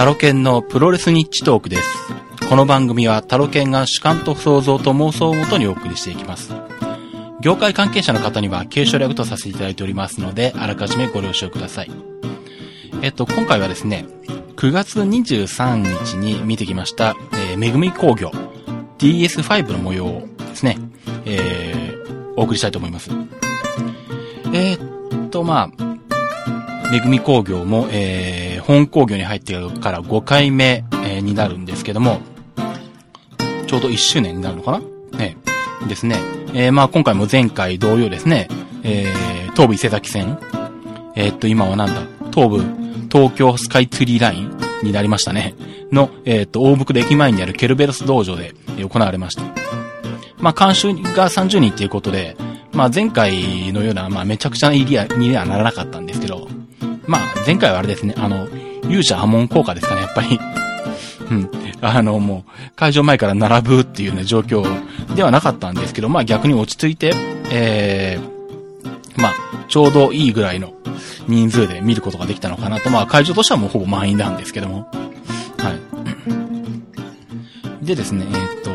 タロケンのプロレスニッチトークです。この番組はタロケンが主観と想像と妄想をもとにお送りしていきます。業界関係者の方には継承略とさせていただいておりますので、あらかじめご了承ください。えっと、今回はですね、9月23日に見てきました、えー、めぐみ工業 DS5 の模様をですね、えー、お送りしたいと思います。えー、っと、まあ、めぐみ工業も、えー、本工業に入ってから5回目、えーになるんですけども、ちょうど1周年になるのかな？ね。ですね。えー、まあ今回も前回同様ですね、えー、東武伊勢崎線、えーっと、今はなんだ、東武、東京スカイツリーラインになりましたね。の、えーっと、大袋駅前にあるケルベロス道場で行われました。まあ、監修が30人っていうことで、まあ、前回のような、まあ、めちゃくちゃな入りやにはならなかったんですけど、まあ、前回はあれですね、あの、勇者波紋効果ですかね、やっぱり。うん。あの、もう、会場前から並ぶっていうね、状況ではなかったんですけど、まあ逆に落ち着いて、えー、まあ、ちょうどいいぐらいの人数で見ることができたのかなと、まあ会場としてはもうほぼ満員なんですけども。はい。でですね、えーっと、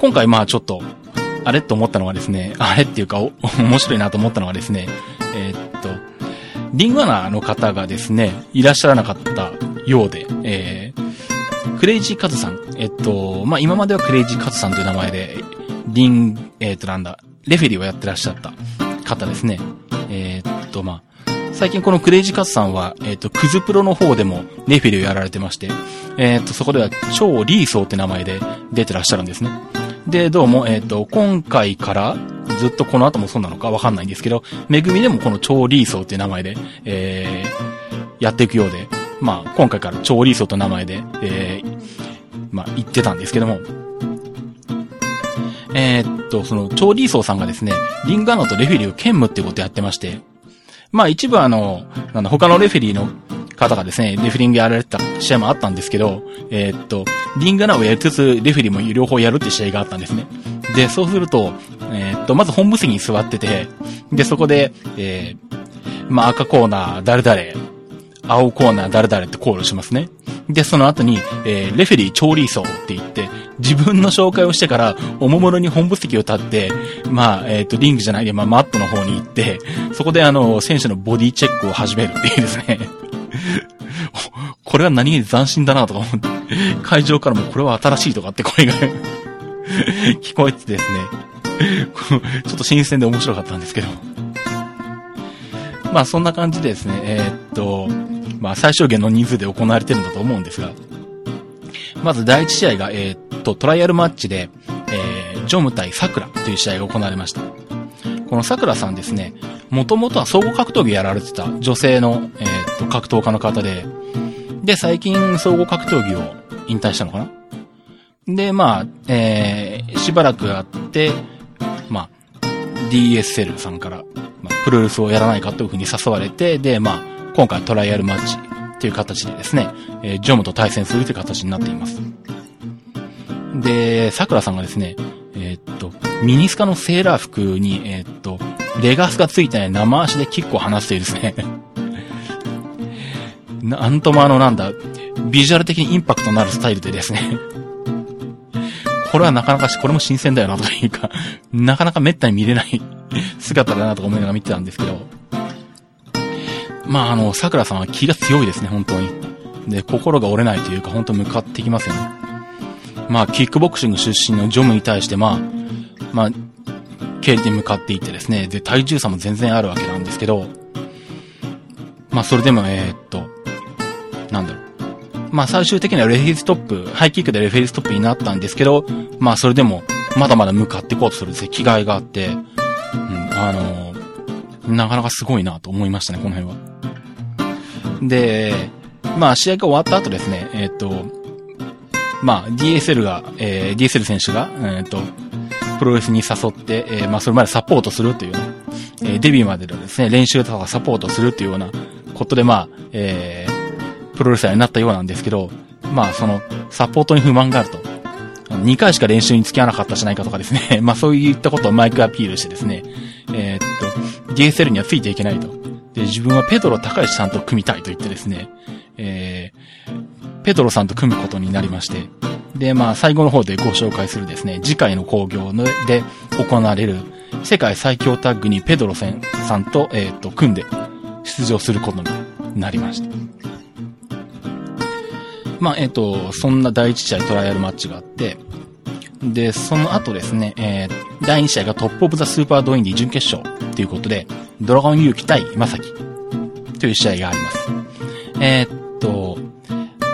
今回まあちょっと、あれと思ったのはですね、あれっていうか、面白いなと思ったのはですね、えーっ、リングアナの方がですね、いらっしゃらなかったようで、えー、クレイジーカズさん、えっと、まあ、今まではクレイジーカズさんという名前で、リン、えっと、なんだ、レフェリーをやってらっしゃった方ですね。えーっと、まあ、最近このクレイジーカズさんは、えっと、クズプロの方でもレフェリーをやられてまして、えっと、そこでは超リーソーって名前で出てらっしゃるんですね。で、どうも、えっ、と、今回から、ずっとこの後もそうなのかわかんないんですけど、めぐみでもこの超リーソーっていう名前で、えー、やっていくようで、まあ、今回から超リーソーと名前で、えー、まあ、言ってたんですけども、えーっと、その、超リーソーさんがですね、リングアナとレフェリーを兼務っていうことやってまして、まあ一部あの、なんだ、他のレフェリーの方がですね、レフェリングやられてた試合もあったんですけど、えーっと、リングアナをやりつつ、レフェリーも両方やるって試合があったんですね。で、そうすると、えーっと、まず本部席に座ってて、で、そこで、えー、まあ赤コーナー誰々、青コーナー誰々ってコールしますね。で、その後に、えー、レフェリー超リーソーって言って、自分の紹介をしてから、おもむろに本部席を立って、まあ、えっ、と、リングじゃないで、まあ、マットの方に行って、そこであの、選手のボディチェックを始めるっていうですね。これは何気に斬新だなとか思って、会場からもこれは新しいとかって声が 聞こえてですね、ちょっと新鮮で面白かったんですけど。まあそんな感じでですね、えーっと、まあ最小限の人数で行われてるんだと思うんですが、まず第一試合が、えーっと、トライアルマッチで、えー、ジョム対サクラという試合が行われました。このサクラさんですね、もともとは総合格闘技やられてた女性の、えっと、格闘家の方で、で、最近総合格闘技を引退したのかな？で、まあ、えー、しばらくあって、まあ、DSL さんから、まあ、プロレスをやらないかというふうに誘われて、で、まあ、今回トライアルマッチっていう形でですね、えージョムと対戦するという形になっています。で、桜さんがですね、えーっと、ミニスカのセーラー服に、えーっと、レガスがついたね、生足でキックを放つというですね、なんともあのなんだ、ビジュアル的にインパクトのあるスタイルでですね、これはなかなかし、これも新鮮だよなというか、なかなか滅多に見れない姿だなとか思いながら見てたんですけど、まああの、桜さんは気が強いですね、本当に。で、心が折れないというか、本当向かってきますよね。まあ、キックボクシング出身のジョムに対して、まあ、まあ、経理に向かっていってですね、で、体重差も全然あるわけなんですけど、まあ、それでも、えーっと、なんだろう。まあ、最終的にはレフェリーストップ、ハイキックでレフェリーストップになったんですけど、まあ、それでも、まだまだ向かっていこうとするですね、気概があって、うん、あのなかなかすごいなと思いましたね、この辺は。で、まあ、試合が終わった後ですね、えーっと、まあ、DSL が、えー DSL 選手が、えーと、プロレスに誘って、えーまあ、それまでサポートするというね、えーデビューまでのですね、練習とかサポートするというようなことで、まあ、えープロレスラーになったようなんですけど、まあ、その、サポートに不満があると。2回しか練習に付き合わなかったじゃないかとかですね。まあ、そういったことをマイクアピールしてですね、えーっと、DSL にはついていけないと。で、自分はペドロ高橋さんと組みたいと言ってですね、えーペドロさんと組むことになりまして、で、まあ、最後の方でご紹介するですね、次回の興行で行われる世界最強タッグにペドロさんさんと、えっ、と、組んで出場することになりました。まあ、えっ、と、そんな第一試合トライアルマッチがあって、で、その後ですね、えー、第2試合がトップオブザスーパードインディ準決勝ということで、ドラゴン勇気対まさきという試合があります。えーっと、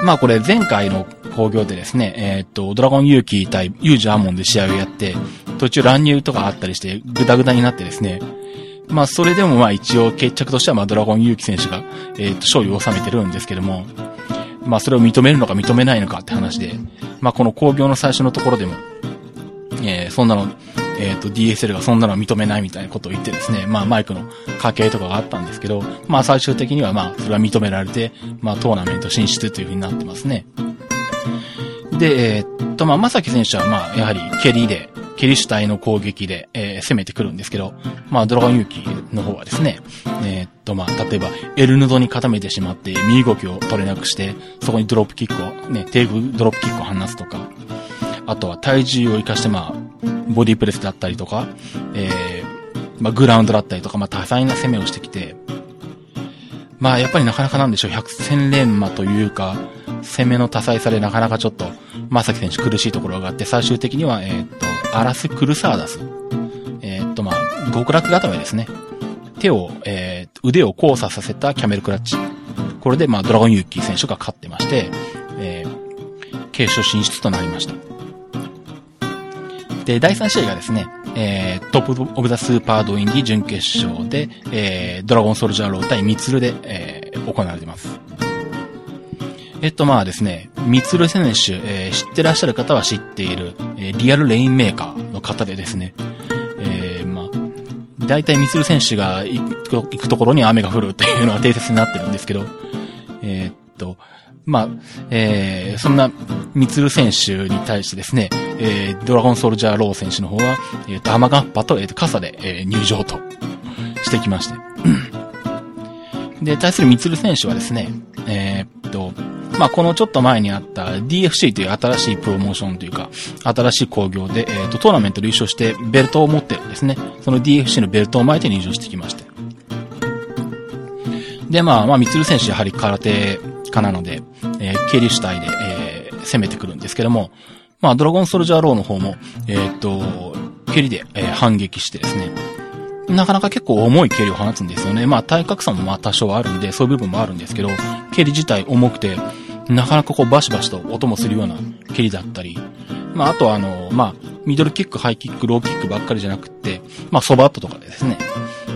まあこれ前回の興行でですね、えーっと、ドラゴン勇気対ユージアーモンで試合をやって、途中乱入とかあったりして、グダグダになってですね、まあそれでもまあ一応決着としてはまあドラゴン勇気選手が、えっと、勝利を収めてるんですけども、まあそれを認めるのか認めないのかって話で、まあこの興行の最初のところでも、えーそんなの、えっ、と、DSL がそんなの認めないみたいなことを言ってですね、まあマイクの掛け合いとかがあったんですけど、まあ最終的にはまあそれは認められて、まあトーナメント進出というふうになってますね。で、えーっと、まあ、まさき選手はまあやはり蹴りで、蹴り主体の攻撃で、えー攻めてくるんですけど、まあドラゴン勇気の方はですね、えーっとまあ例えばエルヌドに固めてしまって身動きを取れなくして、そこにドロップキックを、ね、テークドロップキックを放つとか、あとは体重を生かして、まあ、ボディプレスだったりとか、えー、まあ、グラウンドだったりとか、まあ、多彩な攻めをしてきて、まあ、やっぱりなかなかなんでしょう、百戦錬磨というか、攻めの多彩さでなかなかちょっと、まさき選手苦しいところがあって、最終的には、えーっと、アラス・クルサーダス。えーっと、まあ、極楽固めですね。手を、えー腕を交差させたキャメルクラッチ。これで、まあ、ドラゴンユーキー選手が勝ってまして、えー、決勝進出となりました。で、第3試合がですね、えー、トップオブザスーパードインディ準決勝で、えー、ドラゴンソルジャーロー対ミツルで、えー、行われています。えっと、まあですね、ミツル選手、えー、知ってらっしゃる方は知っている、えー、リアルレインメーカーの方でですね、えー、まあ、大体ミツル選手が行くところに雨が降るっていうのは定説になってるんですけど、えーっと、まあ、えー、そんな、ミツル選手に対してですね、えー、ドラゴンソルジャーロー選手の方は、えーっと、雨がっぱと、えーっと、傘で、えー入場としてきまして。で、対するミツル選手はですね、えーっと、まあ、このちょっと前にあった DFC という新しいプロモーションというか、新しい工業で、えーっと、トーナメントで優勝してベルトを持ってるんですね。その DFC のベルトを巻いて入場してきまして。で、まあ、まあ、ミツル選手やはり空手家なので、えー、蹴り主体で、えー攻めてくるんですけども、まあ、ドラゴンソルジャーローの方も、えーっと、蹴りで、えー反撃してですね、なかなか結構重い蹴りを放つんですよね。まあ、体格差もまあ多少あるんで、そういう部分もあるんですけど、蹴り自体重くて、なかなかこうバシバシと音もするような蹴りだったり、まあ、あとはあの、まあ、ミドルキック、ハイキック、ローキックばっかりじゃなくって、まあ、ソバットとかでですね。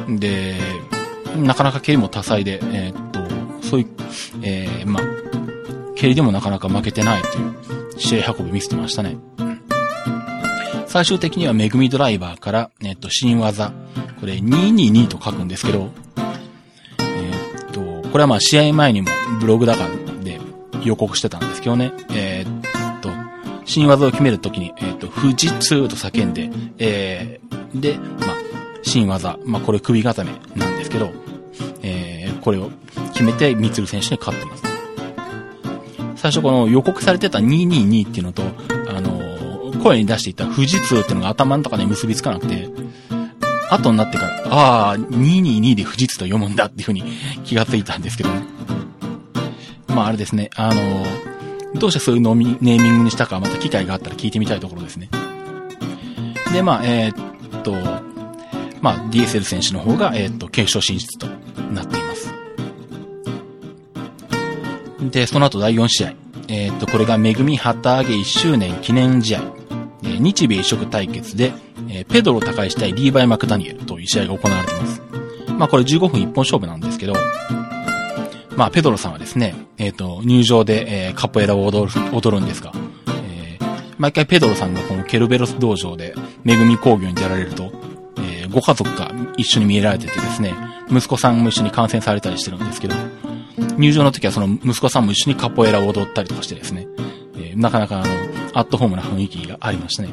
で、なかなか蹴りも多彩で、えーっと、そういう、えー、まあ、蹴りでもなかなか負けてないという試合運び見せてましたね。最終的にはめぐみドライバーから、えっと、新技。これ222と書くんですけど、えっと、これはまあ試合前にもブログだから予告してたんですけどね。えっと、新技を決めるときに、えっと、富士通と叫んで、えー、で、まあ、新技。まあ、これ首固めなんですけど、えー、これを決めて、三鶴選手に勝ってます。最初この予告されてた222っていうのと、あのー声に出していた富士通っていうのが頭の中に結びつかなくて、後になってから、ああ、222で富士通と読むんだっていうふうに気がついたんですけどね。まああれですね、あのどうしてそういうのをネーミングにしたか、また機会があったら聞いてみたいところですね。で、まあ、えーっと、まあ、DSL 選手の方が、えーっと、決勝進出となっています。で、その後第4試合。えーっと、これがめぐみ旗揚げ1周年記念試合。えー日米一色対決で、えーペドロ高石対リーバイ・マクダニエルという試合が行われています。まあこれ15分一本勝負なんですけど、まあペドロさんはですね、えっ、と、入場で、えーカポエラを踊る踊るんですが、えー毎回ペドロさんがこのケルベロス道場で、めぐみ工業に出られると、えーご家族が一緒に見えられててですね、息子さんも一緒に観戦されたりしてるんですけど、入場の時はその息子さんも一緒にカポエラを踊ったりとかしてですね、えーなかなかあの、アットホームな雰囲気がありましたね。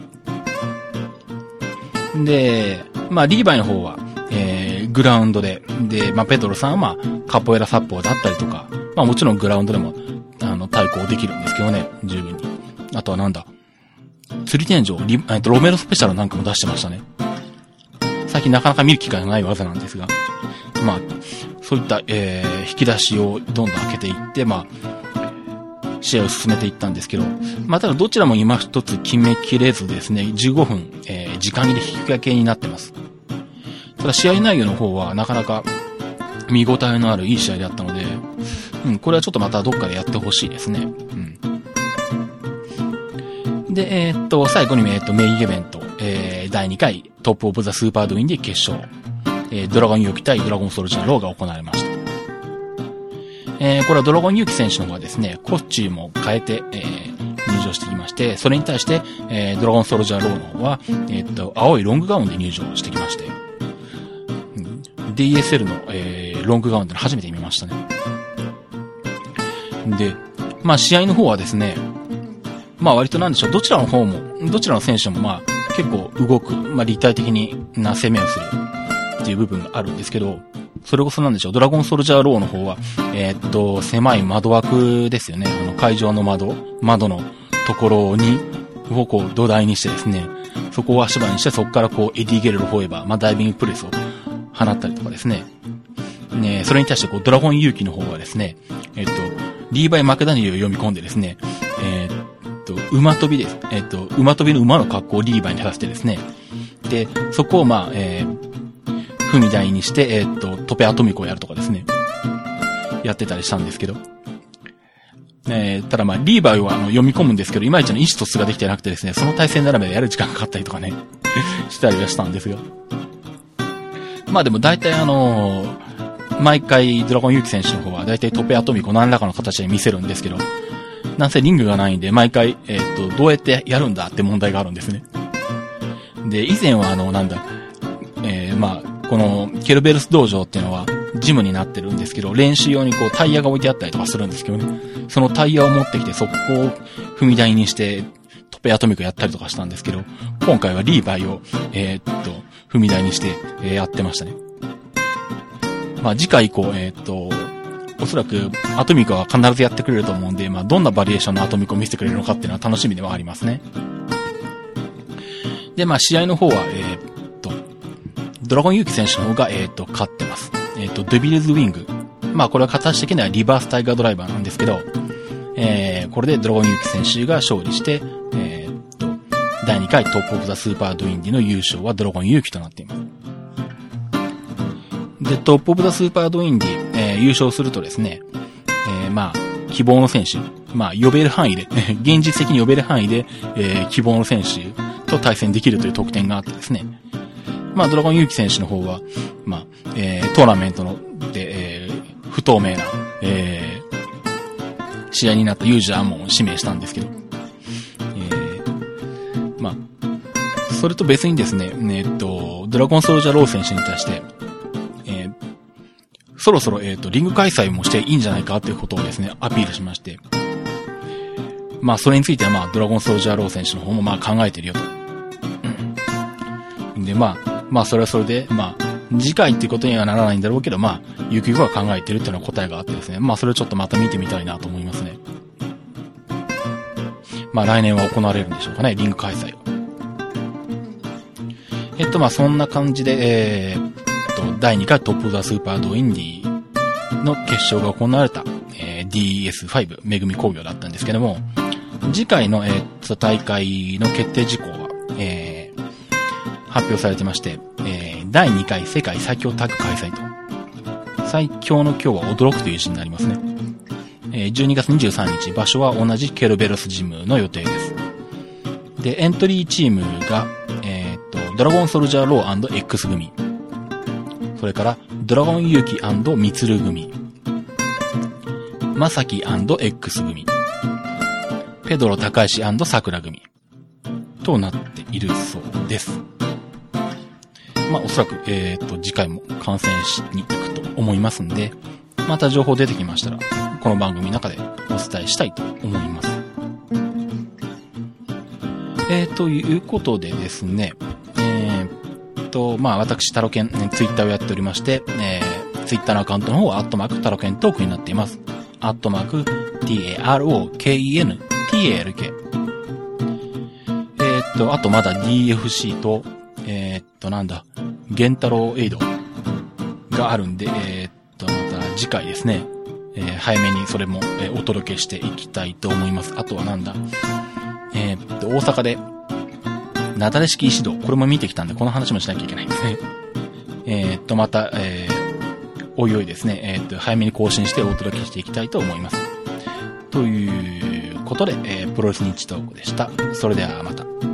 で、まあ、リーバイの方は、えー、グラウンドで、で、まあ、ペドロさんは、まあ、カポエラサッポーだったりとか、まあ、もちろんグラウンドでも、あの、対抗できるんですけどね、十分に。あとはなんだ、釣り天井、リえっと、ロメロスペシャルなんかも出してましたね。最近なかなか見る機会がない技なんですが、まあ、そういった、えー、引き出しをどんどん開けていって、まあ、試合を進めていったんですけど、まあ、ただどちらも今一つ決めきれずですね、15分、えー、時間切れ引き分けになってます。ただ試合内容の方はなかなか見応えのあるいい試合であったので、うん、これはちょっとまたどっかでやってほしいですね。うん。で、えー、っと、最後に、えー、っと、メインイベント、えー、第2回トップオブザスーパードインディ決勝、えー、ドラゴン勇気対ドラゴンソルジャーローが行われました。えー、これはドラゴン勇気選手の方はですね、コスチュームを変えて、えー、入場してきまして、それに対して、えー、ドラゴンソルジャーローの方は、えー、っと、青いロングガウンで入場してきまして、DSL の、えー、ロングガウンで初めて見ましたね。で、まあ試合の方はですね、まあ割となんでしょう、どちらの方も、どちらの選手もまあ結構動く、まあ立体的にな攻めをするっていう部分があるんですけど、それこそなんでしょう、ドラゴンソルジャーローの方は、えー、っと、狭い窓枠ですよね。あの、会場の窓、窓のところに、をこう土台にしてですね、そこを足場にして、そこからこう、エディ・ゲレロ・フォーエバー、まあ、ダイビングプレスを放ったりとかですね。ねそれに対してこう、ドラゴン勇気の方はですね、えっと、リーバイ・マクダニエルを呼び込んでですね、え、っと、馬飛びです。えっと、馬飛びの馬の格好をリーバイにさせてですね、で、そこをまあ、えー、踏み台にして、え、っと、トペアトミコをやるとかですね。やってたりしたんですけど。え、ただまあ、リーバーはあの読み込むんですけど、いまいちの意思と素ができてなくてですね、その対戦並べでやる時間かかったりとかね、したりはしたんですよ。まあでも大体あのー、毎回ドラゴンユキ選手の方は大体トペアトミコ何らかの形で見せるんですけど、なんせリングがないんで、毎回、えー、っと、どうやってやるんだって問題があるんですね。で、以前はあの、なんだ、えー、まあ、このケルベルス道場っていうのはジムになってるんですけど、練習用にこうタイヤが置いてあったりとかするんですけどね。そのタイヤを持ってきてそこを踏み台にして、トペアトミックやったりとかしたんですけど、今回はリーバイを、えー、っと、踏み台にして、えー、やってましたね。まあ次回以降、えー、っと、おそらくアトミコは必ずやってくれると思うんで、まあどんなバリエーションのアトミコを見せてくれるのかっていうのは楽しみではありますね。で、まあ試合の方は、えー、ドラゴンユーキ選手の方が、えっ、と、勝ってます。えっ、と、デビルズウィング。まあ、これは形的にはリバースタイガードライバーなんですけど、えー、これでドラゴンユーキ選手が勝利して、えっ、と、第2回トップオブザスーパードインディの優勝はドラゴンユキとなっています。で、トップオブザスーパードインディ、えー、優勝するとですね、えー、まあ、希望の選手、まあ、呼べる範囲で、現実的に呼べる範囲で、えー、希望の選手と対戦できるという特典があってですね、まあ、ドラゴンユキ選手の方は、まあ、えー、トーナメントの、で、えー、不透明な、えー、試合になったユージ・アンモンを指名したんですけど、それと別にですね、えっと、ドラゴンソルジャーロー選手に対して、えー、そろそろ、えっ、と、リング開催もしていいんじゃないかということをですね、アピールしまして、まあ、それについては、まあ、ドラゴンソルジャーロー選手の方も、まあ、考えてるよと。んで、まあ、まあそれはそれで、まあ、次回っていうことにはならないんだろうけど、まあ、ゆくゆくは考えてるっていうのは答えがあってですね。まあそれをちょっとまた見てみたいなと思いますね。まあ来年は行われるんでしょうかね、リング開催を。えっとまあそんな感じで、えー、っと、第2回トップザスーパードインディの決勝が行われた、えー、DS5 めぐみ工業だったんですけども、次回の、えー、っと大会の決定事項は、えー発表されてまして、えー、第2回世界最強タッグ開催と。最強の今日は驚くという字になりますね。えー、12月23日、場所は同じケルベロスジムの予定です。で、エントリーチームが、ドラゴンソルジャーロー &X 組。それから、ドラゴンユーキミツル組。マサキ &X 組。ペドロ高石桜組。となっているそうです。まあ、おそらく、えっ、ー、と、次回も観戦しに行くと思いますんで、また情報出てきましたら、この番組の中でお伝えしたいと思います。えー、ということでですね、と、まあ、私、タロケン、ね、ツイッターをやっておりまして、えー、ツイッターのアカウントの方は、アットマークタロケントークになっています。アットマーク、t-a-r-o-k-e-n-t-a-l-k。えー、っと、あとまだ DFC と、えー、っと、なんだ、ゲンタロウエイドがあるんで、えー、っと、また次回ですね、えー、早めにそれも、えー、お届けしていきたいと思います。あとはなんだ、えー、っと、大阪で、なだれ式石道、これも見てきたんで、この話もしなきゃいけないんですね。え、っと、また、えー、おいおいですね、えー、っと、早めに更新してお届けしていきたいと思います。ということで、えー、プロレス日トークでした。それではまた。